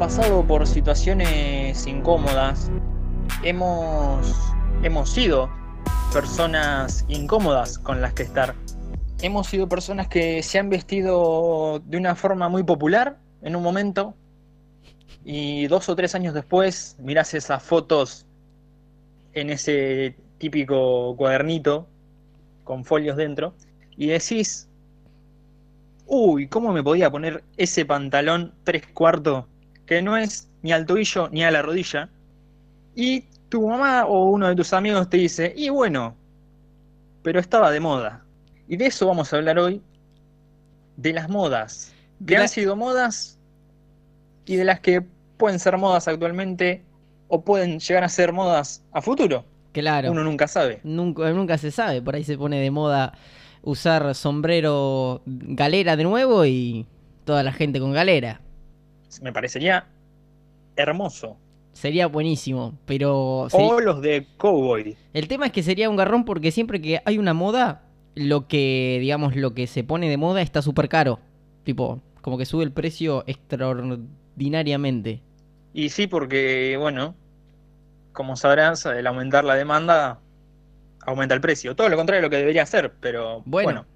pasado por situaciones incómodas, hemos, hemos sido personas incómodas con las que estar. Hemos sido personas que se han vestido de una forma muy popular en un momento y dos o tres años después mirás esas fotos en ese típico cuadernito con folios dentro y decís, uy, ¿cómo me podía poner ese pantalón tres cuartos que no es ni al tobillo ni a la rodilla? Y tu mamá o uno de tus amigos te dice, y bueno, pero estaba de moda. Y de eso vamos a hablar hoy, de las modas, que han sido modas y de las que pueden ser modas actualmente o pueden llegar a ser modas a futuro. Claro. Uno nunca sabe. Nunca, nunca se sabe. Por ahí se pone de moda usar sombrero galera de nuevo y toda la gente con galera. Me parecería hermoso. Sería buenísimo, pero... O los de cowboy. El tema es que sería un garrón porque siempre que hay una moda, lo que, digamos, lo que se pone de moda está súper caro. Tipo, como que sube el precio extraordinariamente. Y sí, porque, bueno, como sabrás, el aumentar la demanda aumenta el precio. Todo lo contrario de lo que debería hacer, pero bueno.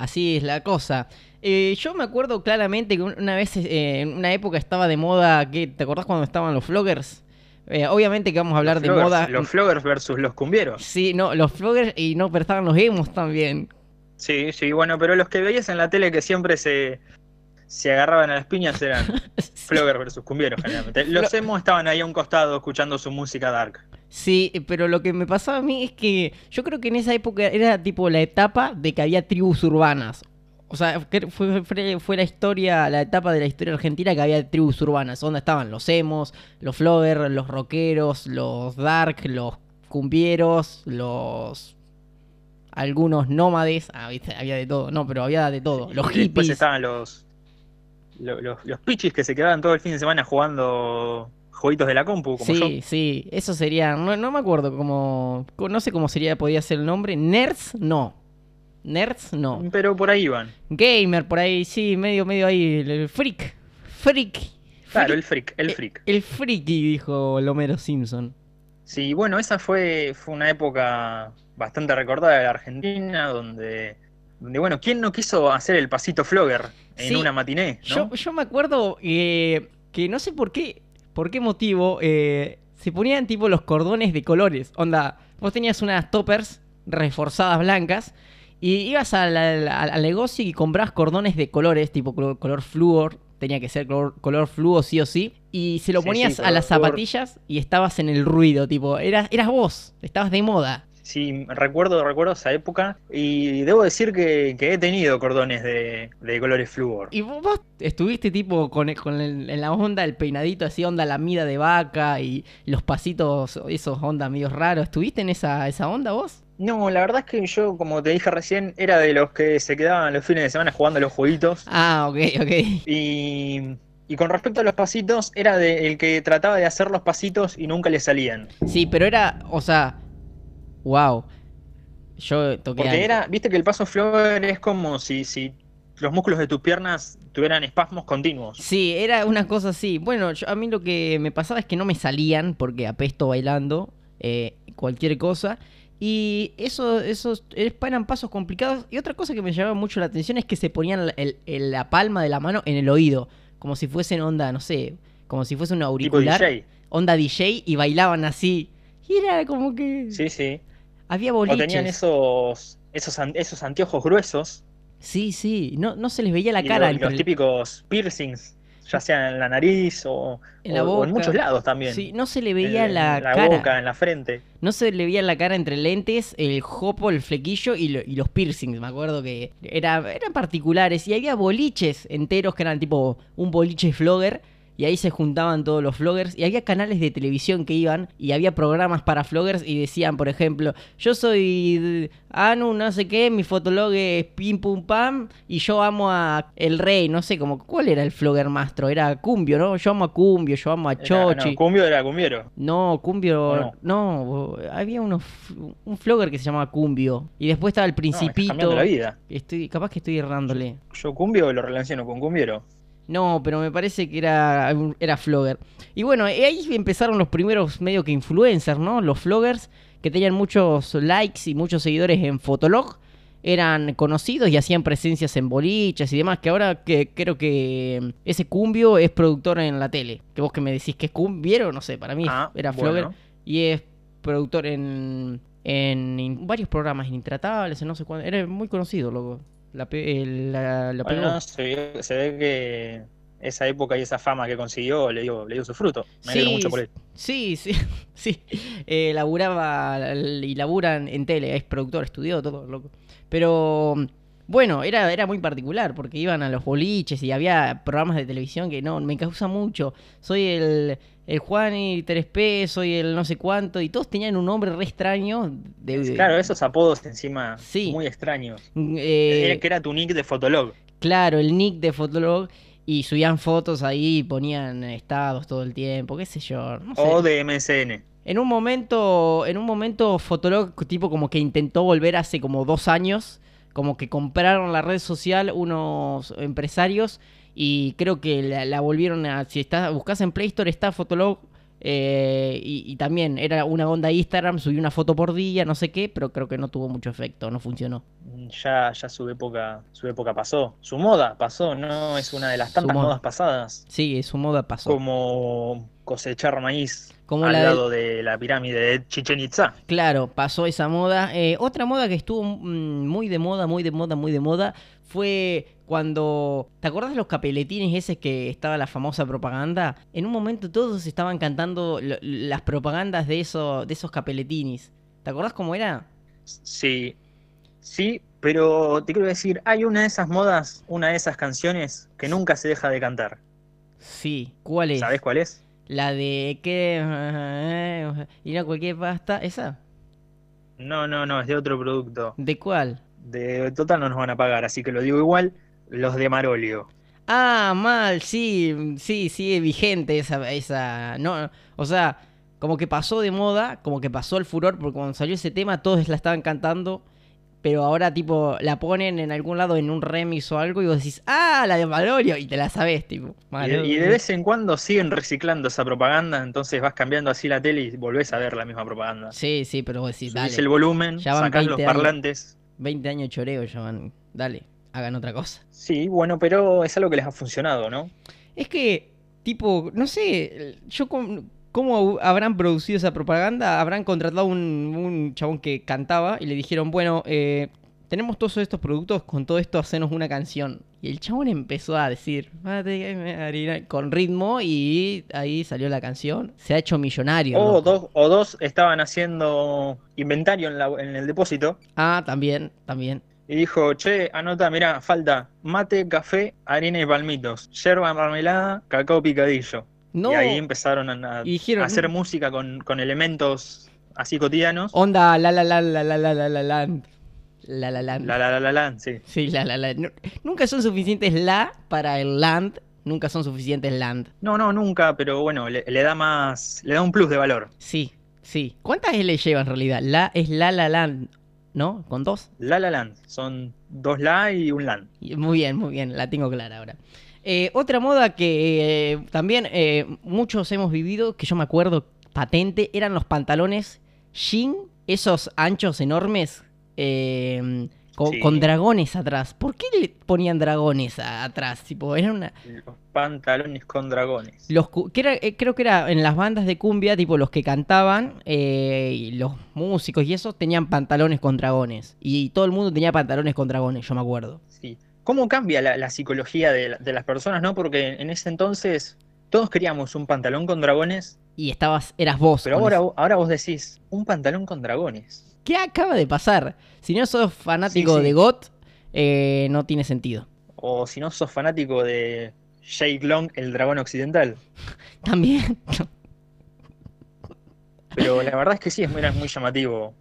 Así es la cosa. Eh, yo me acuerdo claramente que una vez, eh, en una época estaba de moda, que ¿te acordás cuando estaban los vloggers? Eh, obviamente que vamos a hablar de moda. Los vloggers versus los cumbieros. Sí, no, los vloggers y no, pero estaban los emos también. Sí, sí, bueno, pero los que veías en la tele que siempre se, se agarraban a las piñas eran vloggers versus cumbieros, generalmente. Los emos estaban ahí a un costado escuchando su música dark. Sí, pero lo que me pasaba a mí es que yo creo que en esa época era tipo la etapa de que había tribus urbanas. O sea, fue, fue, la historia, la etapa de la historia argentina que había tribus urbanas, donde estaban los emos, los floggers, los rockeros, los dark, los cumbieros, los algunos nómades, ah, había de todo, no, pero había de todo, los hippies. Después estaban los, los, los, pichis que se quedaban todo el fin de semana jugando jueguitos de la compu, como sí, Sí, eso sería, no, no me acuerdo cómo, no sé cómo sería, podía ser el nombre, Nerds, no, Nerds, no. Pero por ahí van. Gamer, por ahí, sí, medio, medio ahí. El freak. Freak. Claro, el freak, el freak. El, friki, dijo Lomero Simpson. Sí, bueno, esa fue, fue una época bastante recordada de la Argentina, donde, donde, bueno, ¿quién no quiso hacer el pasito flogger en una matiné? Yo, yo me acuerdo eh, que no sé por qué, por qué motivo, eh, se ponían tipo los cordones de colores. Onda, vos tenías unas toppers reforzadas blancas y ibas al, negocio y comprabas cordones de colores, tipo color, flúor, tenía que ser color, color fluo sí o sí. Y se lo ponías a las zapatillas y estabas en el ruido, tipo, eras, eras vos, estabas de moda. Sí, recuerdo, recuerdo esa época y debo decir que, he tenido cordones de, colores flúor. ¿Y vos, estuviste tipo con, con en la onda, el peinadito así, onda la mida de vaca y los pasitos, esos onda medio raros? ¿Estuviste en esa, esa onda vos? No, la verdad es que yo, como te dije recién, era de los que se quedaban los fines de semana jugando los jueguitos. Ah, ok, ok. Y, y con respecto a los pasitos, era de el que trataba de hacer los pasitos y nunca le salían. Sí, pero era, o sea, wow. Yo toqué. Porque era, viste que el paso flor es como si, si los músculos de tus piernas tuvieran espasmos continuos. Sí, era una cosa así. Bueno, a mí lo que me pasaba es que no me salían porque apesto bailando, eh, cualquier cosa. Y eso, esos eran pasos complicados. Y otra cosa que me llamaba mucho la atención es que se ponían la palma de la mano en el oído. Como si fuesen onda, no sé, como si fuese un auricular. DJ. Onda DJ y bailaban así. Y era como que. Sí, sí. Había boliches. O tenían esos, esos, esos anteojos gruesos. Sí, sí. No, no se les veía la cara. Los, los típicos piercings ya sea en la nariz o en, la boca. en muchos lados también. Sí, no se le veía la, cara. En la boca, en la frente. No se le veía la cara entre lentes, el jopo, el flequillo y, los piercings. Me acuerdo que era, eran particulares y había boliches enteros que eran tipo un boliche flogger y ahí se juntaban todos los vloggers y había canales de televisión que iban y había programas para vloggers y decían, por ejemplo, yo soy Anu, no sé qué, mi fotolog es pim pum pam y yo amo a El Rey, no sé, como cuál era el vlogger mastro, era Cumbio, ¿no? Yo amo a Cumbio, yo amo a Chochi. no, Cumbio era Cumbiero. No, Cumbio, no? había uno, un vlogger que se llamaba Cumbio y después estaba el Principito. la vida. Estoy, capaz que estoy errándole. Yo Cumbio lo relaciono con Cumbiero. No, pero me parece que era, era flogger. Y bueno, ahí empezaron los primeros medio que influencers, ¿no? Los floggers que tenían muchos likes y muchos seguidores en Fotolog eran conocidos y hacían presencias en bolichas y demás, que ahora que creo que ese cumbio es productor en la tele. Que vos que me decís que es cumbiero, no sé, para mí Ah, era bueno. flogger y es productor en, en varios programas intratables, en no sé cuándo. Era muy conocido, loco. La, el- la, la pegó. Bueno, se ve, se ve que esa época y esa fama que consiguió le dio, le dio su fruto. Me alegro Sí, mucho por él. Sí, sí, sí. Eh, laburaba y labura en, en tele, es productor, estudió todo, loco. Pero bueno, era, era muy particular porque iban a los boliches y había programas de televisión que no, me causa mucho. Soy el, el Juan y 3P, soy el no sé cuánto, y todos tenían un nombre re extraño. De, Claro, esos apodos encima Sí. muy extraños. eh, Era que era tu nick de Fotolog. Claro, el nick de Fotolog. Y subían fotos ahí, ponían estados todo el tiempo, qué sé yo. No sé. O de MSN. En un momento, en un momento Fotolog tipo como que intentó volver hace como dos años, como que compraron la red social unos empresarios y creo que la, la volvieron a, si estás, buscas en Play Store está Fotolog eh, y, y también era una onda Instagram, subí una foto por día, no sé qué, pero creo que no tuvo mucho efecto, no funcionó. Ya, ya su época, su época pasó. Su moda pasó, no es una de las tantas moda. modas pasadas. Sí, su moda pasó. Como cosechar maíz Como al la lado de la pirámide de Chichen Itza. Claro, pasó esa moda. Eh, otra moda que estuvo mm, muy de moda, muy de moda, muy de moda fue cuando. ¿Te acuerdas de los capeletines ese que estaba la famosa propaganda? En un momento todos estaban cantando las propagandas de, eso, de esos capeletines. ¿Te acordás cómo era? Sí, sí, pero te quiero decir, hay una de esas modas, una de esas canciones que nunca se deja de cantar. Sí, ¿cuál es? ¿Sabes cuál es? La de que. Y no cualquier pasta. ¿Esa? No, no, no, es de otro producto. ¿De cuál? De total no nos van a pagar, así que lo digo igual, los de Marolio. Ah, mal, sí, sí, sigue vigente esa, esa, no, o sea, como que pasó de moda, como que pasó el furor, porque cuando salió ese tema todos la estaban cantando, pero ahora tipo la ponen en algún lado en un remix o algo y vos decís, ah, la de Malorio, y te la sabés, tipo. Y de, y de vez en cuando siguen reciclando esa propaganda, entonces vas cambiando así la tele y volvés a ver la misma propaganda. Sí, sí, pero vos decís, dale, el volumen, Ya van sacás los 20 años. parlantes. 20 años choreo ya van, dale, hagan otra cosa. Sí, bueno, pero es algo que les ha funcionado, ¿no? Es que, tipo, no sé, yo cómo habrán producido esa propaganda, habrán contratado un, un chabón que cantaba y le dijeron, bueno, eh, tenemos todos estos productos, con todo esto hacenos una canción. Y el chabón empezó a decir, con ritmo y ahí salió la canción. Se ha hecho millonario. O loco. dos, o dos estaban haciendo inventario en, la- en el depósito Ah, también, también. y dijo, che, anota, mirá, falta mate, café, harina y palmitos, yerba mermelada, cacao picadillo. No, Y ahí empezaron a, a hacer música con, con elementos así cotidianos. onda la la la la la la la la land. La la land. La la la la la, sí. Sí, la, la, la. Nu- Nunca son suficientes la para el land. Nunca son suficientes land. No, no, nunca, pero bueno, le, le da más, le da un plus de valor. Sí, sí. ¿Cuántas L lleva en realidad? La es la la land, ¿no? ¿Con dos? La la land, son dos la y un land. Muy bien, muy bien. La tengo clara ahora. Eh, otra moda que eh, también eh, muchos hemos vivido, que yo me acuerdo patente, eran los pantalones jean, esos anchos enormes, eh, con, Sí. con dragones atrás. ¿Por qué le ponían dragones a- atrás? Tipo, era una... Los pantalones con dragones. Los, que era, eh, creo que era en las bandas de cumbia, tipo los que cantaban, eh, y los músicos y eso, tenían pantalones con dragones. Y todo el mundo tenía pantalones con dragones, yo me acuerdo. Sí. ¿Cómo cambia la, la psicología de, la- de las personas, no? Porque en ese entonces todos queríamos un pantalón con dragones, Y estabas, eras vos. pero ahora, eso. ahora vos decís, un pantalón con dragones. ¿Qué acaba de pasar? Si no sos fanático Sí, sí. de GOT, eh, no tiene sentido. O si no sos fanático de Jake Long, el dragón occidental. También. Pero la verdad es que sí, es muy, muy llamativo.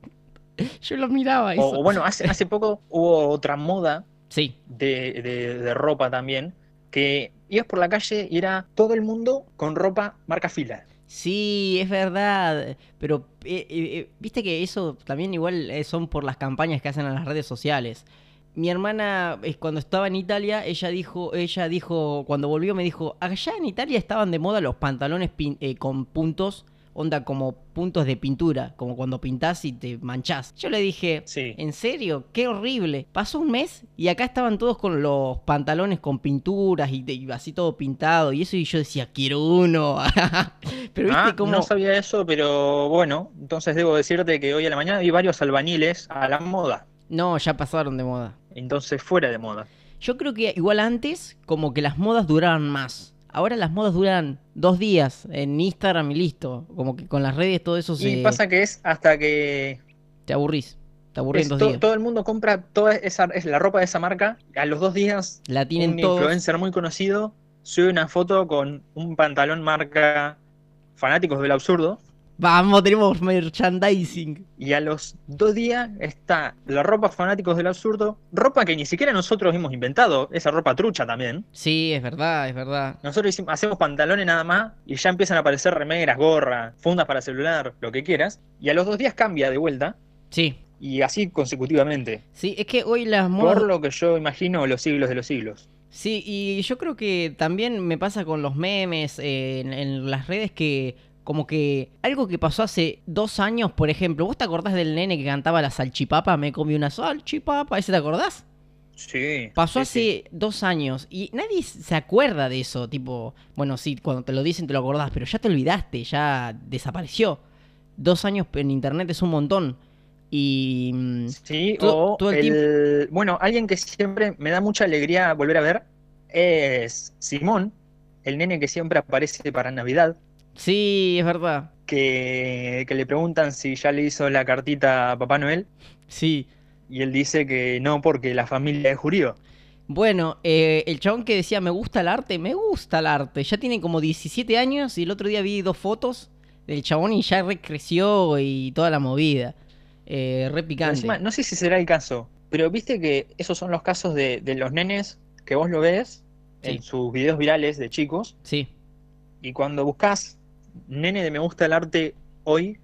yo lo miraba O, eso. o bueno, hace, hace poco hubo otra moda Sí, de, de- de ropa también, que ibas por la calle y era todo el mundo con ropa marca fila. sí, es verdad. Pero, eh, eh, eh, viste que eso también igual son por las campañas que hacen en las redes sociales. Mi hermana, cuando estaba en Italia, ella dijo, ella dijo, cuando volvió me dijo, allá en Italia estaban de moda los pantalones pin- eh, con puntos, onda como puntos de pintura, como cuando pintás y te manchás. Yo le dije, Sí. ¿en serio? Qué horrible. Pasó un mes y acá estaban todos con los pantalones con pinturas y, y así todo pintado y eso y yo decía, quiero uno. Pero viste Ah, cómo... no sabía eso, pero bueno, entonces debo decirte que hoy a la mañana vi varios albañiles a la moda, No, ya pasaron de moda. entonces fuera de moda. Yo creo que igual antes, como que las modas duraban más. Ahora las modas duran dos días en Instagram y listo. Como que con las redes todo eso se... Y pasa que es hasta que Te aburrís. Te aburrís es en dos to- días. todo el mundo compra toda esa es la ropa de esa marca, a los dos días La tienen un todos. influencer muy conocido sube una foto con un pantalón marca Fanáticos del Absurdo Vamos, tenemos merchandising. y a los dos días está la ropa Fanáticos del Absurdo, ropa que ni siquiera nosotros hemos inventado, esa ropa trucha también. Sí, es verdad, es verdad. Nosotros hicimos- hacemos pantalones nada más y ya empiezan a aparecer remeras, gorras, fundas para celular, lo que quieras. Y a los dos días cambia de vuelta Sí. y así consecutivamente. Sí, es que hoy las modas... Por lo que yo imagino los siglos de los siglos. Sí, y yo creo que también me pasa con los memes eh, en, en las redes que como que algo que pasó hace dos años, por ejemplo, ¿vos te acordás del nene que cantaba la salchipapa? Me comí una salchipapa, ¿ese te acordás? Sí. Pasó sí, sí. hace dos años y nadie se acuerda de eso, tipo, bueno, sí, cuando te lo dicen te lo acordás, pero ya te olvidaste, ya desapareció. Dos años en internet es un montón. Y... mm, Sí, todo- o todo el el, bueno, alguien que siempre me da mucha alegría volver a ver es Simón, el nene que siempre aparece para Navidad, Sí, es verdad. que, que le preguntan si ya le hizo la cartita a Papá Noel Sí. y él dice que no porque la familia es judío. Bueno, eh, el chabón que decía me gusta el arte, me gusta el arte. Ya tiene como 17 años y el otro día vi dos fotos del chabón y ya re creció y toda la movida. Eh, re picante. encima, no sé si será el caso, pero viste que esos son los casos de, de los nenes que vos lo ves Sí. en sus videos virales de chicos Sí. y cuando buscas nene de me gusta el arte hoy,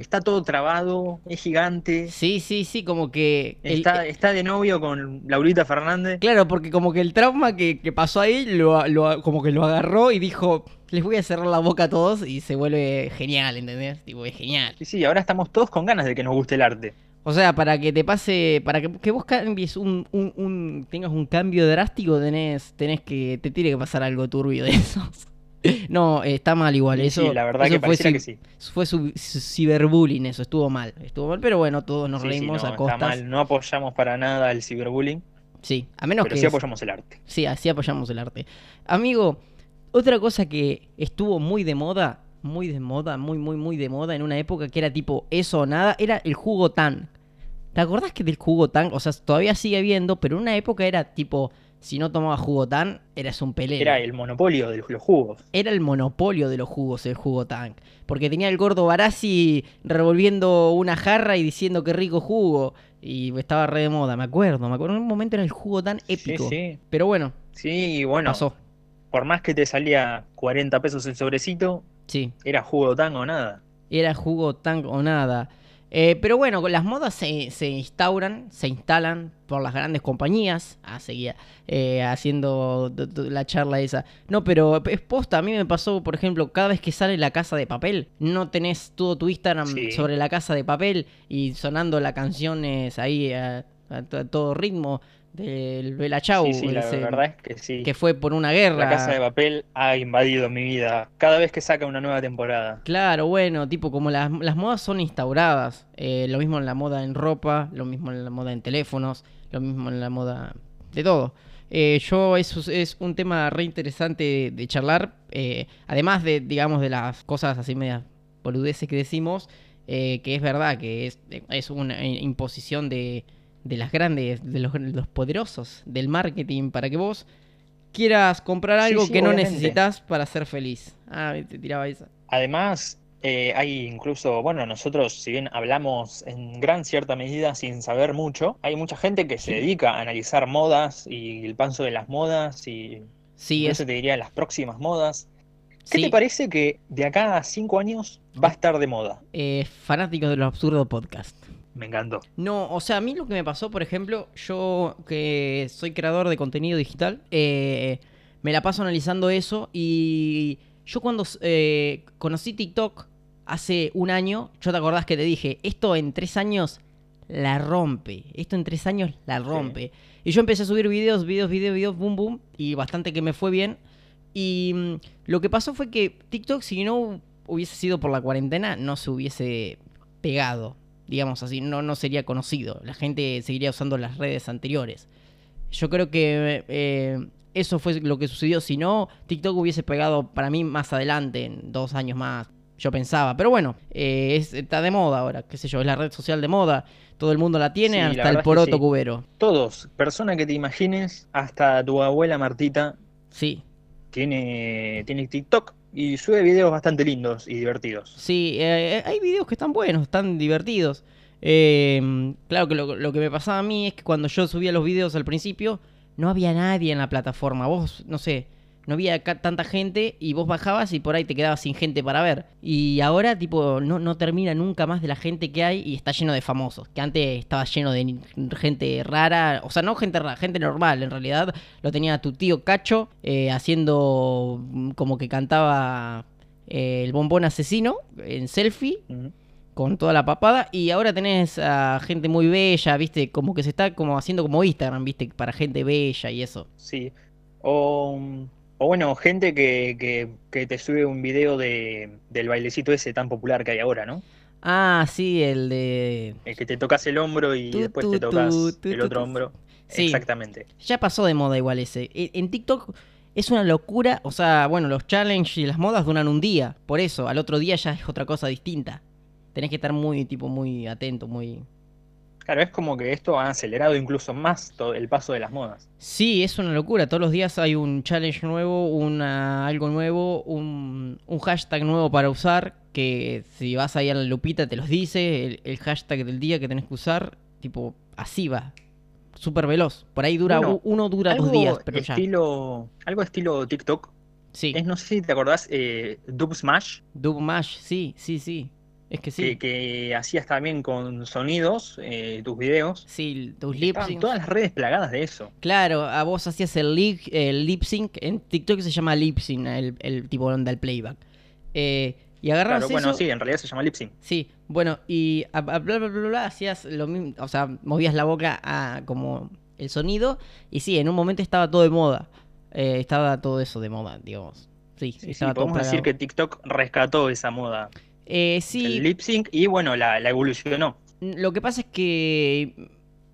está todo trabado, es gigante, Sí, sí, sí, como que... el- está, está de novio con Laurita Fernández. Claro, porque como que el trauma que, que pasó ahí, lo, lo- como que lo agarró y dijo, les voy a cerrar la boca a todos y se vuelve genial, ¿entendés? Tipo, es genial. Sí, sí, ahora estamos todos con ganas de que nos guste el arte. O sea, para que te pase, para que, que vos cambies un, un- un- tengas un cambio drástico, tenés, tenés que, te tiene que pasar algo turbio de esos. No, eh, está mal igual, eso, sí, la verdad eso que fue, que sí. fue su, su- ciberbullying, eso estuvo mal, estuvo mal, pero bueno, todos nos Sí, sí, reímos no, a está costas. mal, no apoyamos para nada el ciberbullying, Sí, a menos pero que sí apoyamos el arte. Sí, así apoyamos el arte. Amigo, otra cosa que estuvo muy de moda, muy de moda, muy, muy, muy de moda en una época que era tipo eso o nada, era el jugo tan. ¿Te acordás que del jugo tan, o sea, todavía sigue habiendo, pero en una época era tipo, si no tomabas jugo tan, eras un pelele. Era el monopolio de los jugos. Era el monopolio de los jugos, el jugo tank. Porque tenía el gordo Barassi revolviendo una jarra y diciendo que rico jugo. Y estaba re de moda, me acuerdo, me acuerdo. En un momento era el jugo tan épico. Sí, sí. Pero bueno, Sí, bueno, pasó. por más que te salía 40 pesos el sobrecito, Sí. era jugo tan o nada. era jugo tan o nada. Eh, pero bueno, con las modas se, se instauran, se instalan por las grandes compañías. Ah, seguía eh, haciendo la charla esa. No, pero es posta. A mí me pasó, por ejemplo, cada vez que sale la casa de papel, no tenés todo tu Instagram Sí. sobre la casa de papel y sonando las canciones ahí a, a to- a todo ritmo del Bella Chau, Sí, sí, la ese, verdad es que sí. que fue por una guerra. La Casa de Papel ha invadido mi vida cada vez que saca una nueva temporada. Claro, bueno, tipo como las, las modas son instauradas, eh, lo mismo en la moda en ropa, lo mismo en la moda en teléfonos, lo mismo en la moda de todo. Eh, yo, eso es, un tema re interesante de, de charlar, eh, además de, digamos, de las cosas así medias boludeces que decimos, que es verdad que es, es una imposición de, de las grandes, de los, los poderosos del marketing para que vos quieras comprar algo sí, que no necesitas para ser feliz. Ah, te tiraba esa. Además, eh, hay incluso, bueno, nosotros, si bien hablamos en gran cierta medida sin saber mucho, hay mucha gente que se dedica a analizar modas y el paso de las modas y Sí, eso es, te diría las próximas modas. ¿Qué sí, te parece que de acá a cinco años va a estar de moda? eh, fanáticos de los absurdos podcast. Me encantó. No, o sea, a mí lo que me pasó, por ejemplo, yo que soy creador de contenido digital, eh, me la paso analizando eso y yo cuando eh, conocí TikTok hace un año, yo te acordás que te dije, esto en tres años la rompe, esto en tres años la rompe. Y yo empecé a subir videos, videos, videos, videos, boom, boom, y bastante que me fue bien. Y mm, lo que pasó fue que TikTok, si no hubiese sido por la cuarentena, no se hubiese pegado digamos así, no, no sería conocido. La gente seguiría usando las redes anteriores. Yo creo que eh, eso fue lo que sucedió. Si no, TikTok hubiese pegado para mí más adelante, en dos años más. Yo pensaba. Pero bueno, eh, está de moda ahora, qué sé yo, es la red social de moda. Todo el mundo la tiene, hasta el poroto cubero. Todos, persona que te imagines, hasta tu abuela Martita. Sí. Tiene, tiene TikTok y sube videos bastante lindos y divertidos. Sí, eh, hay videos que están buenos, están divertidos. Eh, claro que lo, lo, que me pasaba a mí es que cuando yo subía los videos al principio, no había nadie en la plataforma. Vos, no sé, no había tanta gente y vos bajabas y por ahí te quedabas sin gente para ver. Y ahora, tipo, no, no termina nunca más de la gente que hay y está lleno de famosos. Que antes estaba lleno de gente rara, o sea, no gente rara, gente normal en realidad. Lo tenía tu tío Cacho eh, haciendo mm, como que cantaba eh, el bombón asesino en selfie. Con toda la papada. Y ahora tenés a gente muy bella, viste, como que se está como haciendo como Instagram, viste, para gente bella y eso. Sí. O o bueno, gente que, que, te sube un video de, del bailecito ese tan popular que hay ahora, ¿no? Ah, sí, el de... El que te tocas el hombro y después te tocas el otro hombro. Sí. Exactamente. Ya pasó de moda igual ese. E, en TikTok es una locura. O sea, bueno, los challenges y las modas duran un día. Por eso, al otro día ya es otra cosa distinta. Tenés que estar muy, tipo, muy atento, muy... Claro, es como que esto ha acelerado incluso más todo el paso de las modas. Sí, es una locura. Todos los días hay un challenge nuevo, una, algo nuevo, un, hashtag nuevo para usar. Que si vas ahí a la lupita te los dice, el, hashtag del día que tenés que usar. Tipo, así va. Súper veloz. Por ahí dura uno, dura dos días, pero estilo, Algo estilo TikTok. Sí. Es, no sé si te acordás, eh, Dub Smash. Dub Smash, sí, sí, sí. Es que sí. Que, hacías también con sonidos eh, tus videos. Sí, tus lip sync. Todas las redes plagadas de eso. Claro, a vos hacías el lip, el lip sync. En TikTok se llama lip sync, el, el tipo del playback. Eh, y agarrabas claro, bueno, sí, en realidad se llama lip sync. Sí, bueno, y a, bla, bla, bla, bla, hacías lo mismo. O sea, movías la boca a como el sonido. Y sí, en un momento estaba todo de moda. Eh, estaba todo eso de moda, digamos. Sí, sí, estaba podemos decir que TikTok rescató esa moda. Eh, sí. El lip sync y bueno, la, la evolucionó. Lo que pasa es que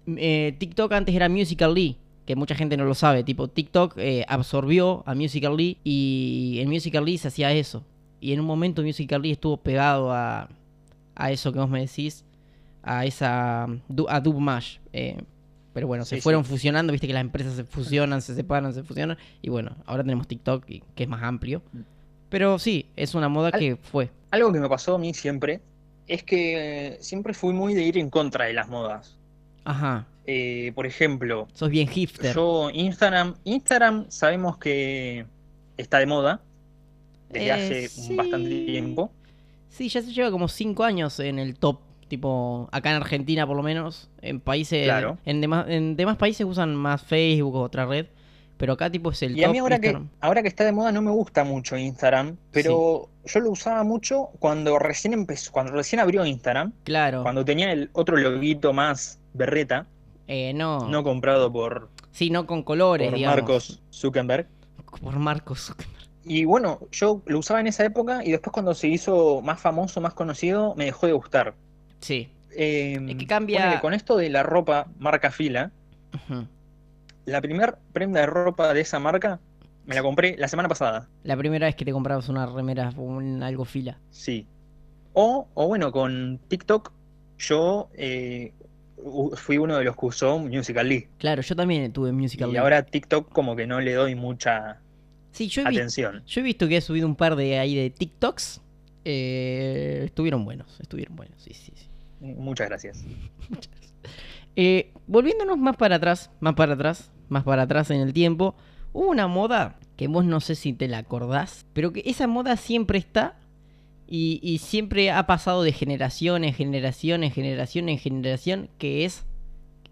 eh, TikTok antes era Musical.ly, que mucha gente no lo sabe. Tipo, TikTok eh, absorbió a Musical.ly y en Musical.ly se hacía eso. Y en un momento Musical.ly estuvo pegado a, a eso que vos me decís, a esa a Dubmash. Pero bueno, se fueron fusionando, viste que las empresas se fusionan, se separan, se fusionan. Y bueno, ahora tenemos TikTok, que es más amplio. Pero sí, es una moda que fue. Algo que me pasó a mí siempre es que siempre fui muy de ir en contra de las modas. Ajá. Eh, por ejemplo, sos bien hipster. Yo Instagram, Instagram sabemos que está de moda desde eh, hace bastante tiempo. Sí, ya se lleva como cinco años en el top, tipo acá en Argentina por lo menos, en países, claro. en, demás, en demás países usan más Facebook o otra red. Pero acá tipo es el y a mí ahora que, ahora que está de moda no me gusta mucho Instagram, pero yo lo usaba mucho cuando recién empezó, cuando recién abrió Instagram. Claro. Cuando tenía el otro loguito más berreta. Eh, no. No comprado por. Sí, no con colores, por Marcos Zuckerberg. Por Marcos Zuckerberg. Y bueno, yo lo usaba en esa época y después cuando se hizo más famoso, más conocido, me dejó de gustar. Sí. Eh, es que cambia. Con esto de la ropa marca fila, la primera prenda de ropa de esa marca me la compré la semana pasada. La primera vez que te comprabas una remera, un algo fila. Sí. O, o bueno, con TikTok yo eh, fui uno de los que usó Musical.ly. Claro, yo también tuve Musical.ly. Y ahora TikTok como que no le doy mucha sí, yo atención. yo he visto que he subido un par de ahí de TikToks. Eh, estuvieron buenos, estuvieron buenos, sí, sí, sí. Muchas gracias. Eh, volviéndonos más para atrás, más para atrás, más para atrás en el tiempo, hubo una moda que vos no sé si te la acordás, pero que esa moda siempre está Y, y siempre ha pasado de generación en generación, en generación en generación, que es...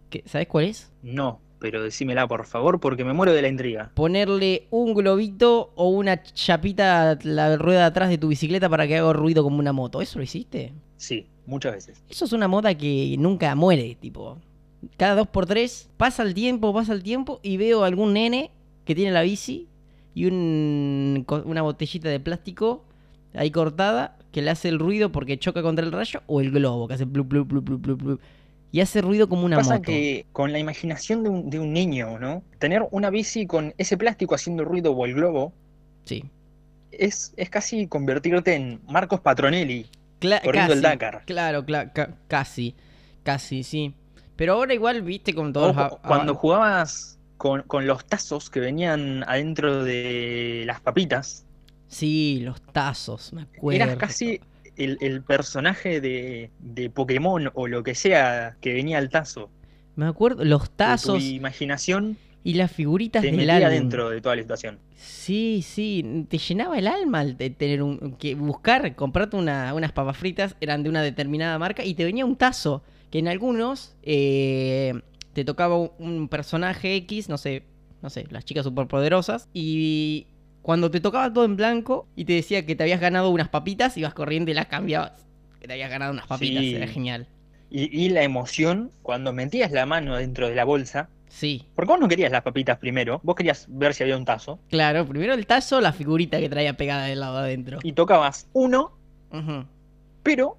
Que, ¿Sabes cuál es? No, pero decímela por favor porque me muero de la intriga. Ponerle un globito o una chapita a la rueda de atrás de tu bicicleta para que haga ruido como una moto. ¿Eso lo hiciste? Sí, muchas veces. Eso es una moda que nunca muere, tipo. Cada dos por tres pasa el tiempo, pasa el tiempo y veo algún nene que tiene la bici y un, una botellita de plástico ahí cortada que le hace el ruido porque choca contra el rayo o el globo que hace y hace ruido como una Pasa moto. que con la imaginación de un, de un niño, ¿no? Tener una bici con ese plástico haciendo ruido o el globo Sí. es, es casi convertirte en Marcos Patronelli Cla- corriendo el Dakar. Claro, cla- ca- casi. Casi, sí. Pero ahora igual, viste, con todos los... cu- cuando jugabas con, con los tazos que venían adentro de las papitas, Sí, los tazos, me acuerdo. eras casi el, el personaje de, de Pokémon o lo que sea que venía al tazo. Me acuerdo, los tazos Tu imaginación y las figuritas te del álbum. dentro de toda la situación. Sí, sí, te llenaba el alma de tener un... que buscar, comprarte una- unas papas fritas, eran de una determinada marca, y te venía un tazo, que en algunos eh, te tocaba un- personaje X, no sé, no sé, las chicas superpoderosas, y cuando te tocaba todo en blanco y te decía que te habías ganado unas papitas, ibas corriendo y las cambiabas. Que te habías ganado unas papitas, Sí. era genial. Y, y la emoción cuando metías la mano dentro de la bolsa, Sí, porque vos no querías las papitas primero, vos querías ver si había un tazo, claro, primero el tazo, la figurita que traía pegada del lado adentro. y tocabas uno, pero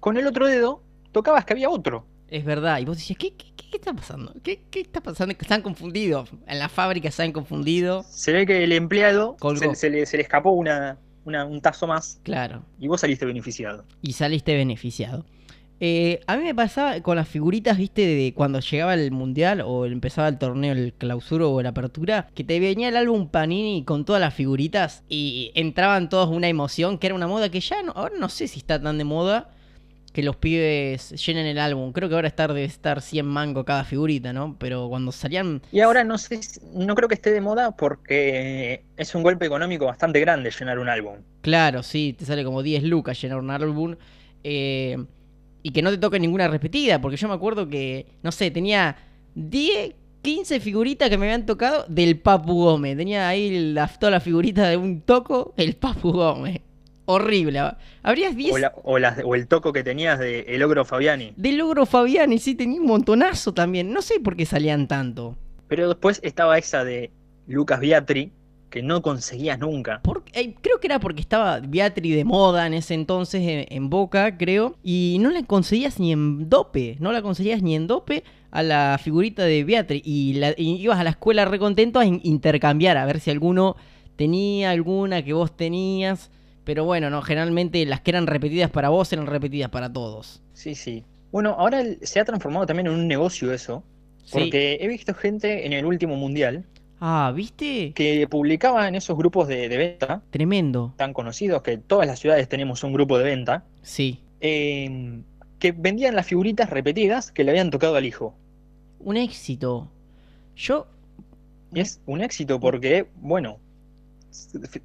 con el otro dedo tocabas que había otro. Es verdad. Y vos decías, ¿qué, qué, qué está pasando? ¿Qué, qué está pasando? Están confundidos. En la fábrica se han confundido. Se ve que el empleado se le, se le escapó una, una- un tazo más Claro. y vos saliste beneficiado. Y saliste beneficiado. Eh, a mí me pasaba con las figuritas, viste, de cuando llegaba el mundial o empezaba el torneo, el clausuro o la apertura, que te venía el álbum Panini con todas las figuritas y entraban todos una emoción, que era una moda que ya no, ahora no sé si está tan de moda que los pibes llenen el álbum. Creo que ahora estar debe estar 100 mango cada figurita, ¿no? Pero cuando salían Y ahora no sé, no creo que esté de moda porque es un golpe económico bastante grande llenar un álbum. Claro, sí, te sale como 10 lucas llenar un álbum. eh, y que no te toque ninguna repetida, porque yo me acuerdo que, no sé, tenía 10, 15 figuritas que me habían tocado del Papu Gómez. Tenía ahí la, toda la figurita de un toco, el Papu Gómez. Horrible. Habrías 10 O, la- o las- o el toco que tenías de El Ogro Fabiani. de logro Fabiani, sí, tenía un montonazo también. No sé por qué salían tanto. Pero después estaba esa de Lucas Biatri, que no conseguías nunca. Por- eh, creo que era porque estaba Beatri de moda en ese entonces en, en Boca, creo. Y no la conseguías ni en dope. No la conseguías ni en dope a la figurita de Beatri. Y, la- y ibas a la escuela recontento a in- intercambiar, a ver si alguno tenía alguna que vos tenías. Pero bueno, no, generalmente las que eran repetidas para vos eran repetidas para todos. Sí, sí. Bueno, ahora se ha transformado también en un negocio eso. Sí. Porque he visto gente en el último mundial Ah, ¿viste? que publicaba en esos grupos de, de venta, Tremendo. tan conocidos que todas las ciudades tenemos un grupo de venta, Sí. eh, que vendían las figuritas repetidas que le habían tocado al hijo. Un éxito. Yo es un éxito porque, bueno,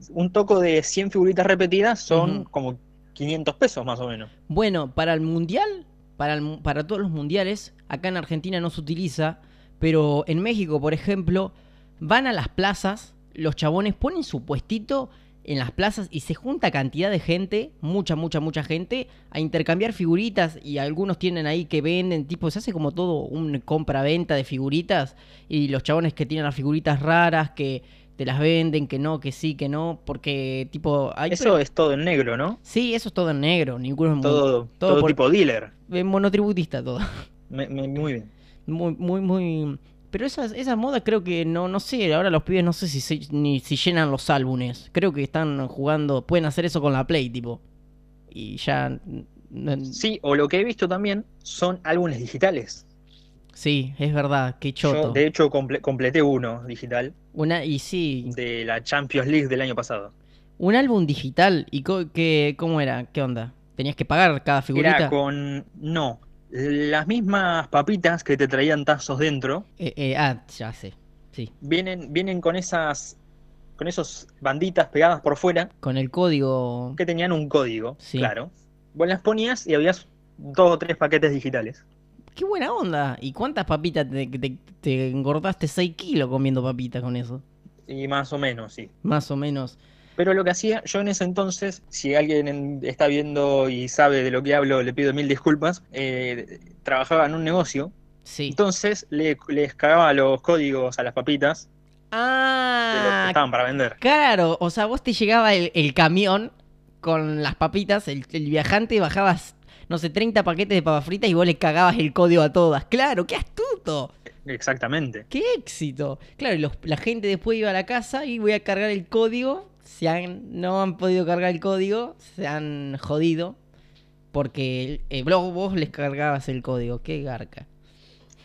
un toco de 100 figuritas repetidas son como 500 pesos más o menos. Bueno, para el mundial, para, el para todos los mundiales, acá en Argentina no se utiliza, pero en México, por ejemplo, van a las plazas, los chabones ponen su puestito en las plazas y se junta cantidad de gente, mucha, mucha, mucha gente, a intercambiar figuritas y algunos tienen ahí que venden, tipo, se hace como todo un compra-venta de figuritas y los chabones que tienen las figuritas raras, que te las venden, que no, que sí, que no, porque tipo... Hay Eso es todo en negro, ¿no? Sí, eso es todo en negro, ninguno es Todo, todo todo por- tipo dealer. eh, monotributista todo. Me- me- muy bien. Muy, muy, muy. Pero esas, esas modas creo que no, no sé, ahora los pibes no sé si se- ni si llenan los álbumes. Creo que están jugando, pueden hacer eso con la Play, tipo. Y ya. Sí, o lo que he visto también son álbumes digitales. Sí, es verdad, qué Yo, choto. de hecho, comple- completé uno digital Una, y sí, de la Champions League del año pasado. un álbum digital. ¿Y qué, cómo era? ¿Qué onda? ¿Tenías que pagar cada figurita? Era con. No. Las mismas papitas que te traían tazos dentro Eh, eh, ah, ya sé. Sí. vienen, vienen con esas. con esos banditas pegadas por fuera Con el código. que tenían un código, Sí. claro. Vos las ponías y habías dos o tres paquetes digitales. Qué buena onda. ¿Y cuántas papitas te, te, te engordaste 6 kilos comiendo papitas con eso? Y más o menos, sí. Más o menos. Pero lo que hacía yo en ese entonces, si alguien en- está viendo y sabe de lo que hablo, le pido mil disculpas, eh, trabajaba en un negocio, Sí. entonces le, les cagaba los códigos a las papitas los que Ah, estaban para vender. claro. O sea, vos te llegaba el, el camión con las papitas, el, el viajante, bajabas, no sé, 30 paquetes de papas fritas y vos le cagabas el código a todas. Claro, qué astuto. Exactamente. ¡Qué éxito! Claro, los- la gente después iba a la casa y voy a cargar el código. Si han, no han podido cargar el código, se han jodido. Porque el, vos, vos les cargabas el código. ¡Qué garca!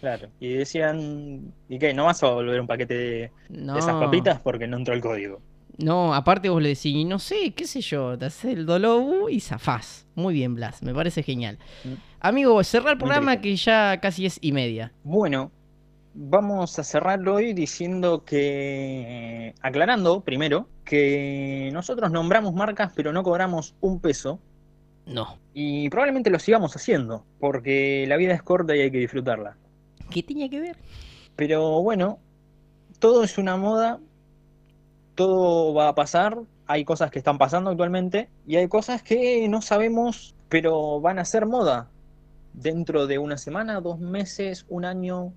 Claro. Y decían, ¿y qué? ¿No vas a volver un paquete de, No, de esas papitas? Porque no entró el código. No, aparte vos le decís, no sé, qué sé yo, te haces el dolobu y zafás. Muy bien, Blas, me parece genial. Mm. Amigo, cerrar el programa que ya casi es y media. Bueno, vamos a cerrarlo hoy diciendo que, aclarando primero, que nosotros nombramos marcas pero no cobramos un peso No. y probablemente lo sigamos haciendo, porque la vida es corta y hay que disfrutarla. ¿Qué tenía que ver? Pero bueno, todo es una moda, todo va a pasar, hay cosas que están pasando actualmente y hay cosas que no sabemos, pero van a ser moda dentro de una semana, dos meses, un año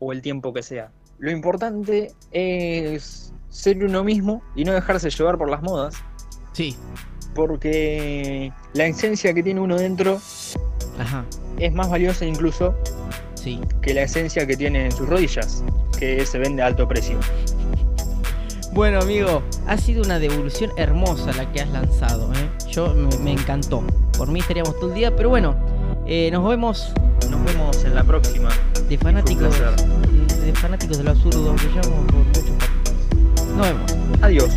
o el tiempo que sea. Lo importante es ser uno mismo y no dejarse llevar por las modas, Sí. porque la esencia que tiene uno dentro Ajá. es más valiosa incluso Sí. que la esencia que tiene en sus rodillas, que se vende a alto precio. Bueno, amigo, ha sido una devolución hermosa la que has lanzado. ¿eh? Yo me, me encantó. Por mí estaríamos todo el día, pero bueno, eh, nos vemos Nos vemos en la próxima. de fanáticos, de fanáticos de lo absurdo, que llamo por muchos capítulos. Nos vemos. Adiós.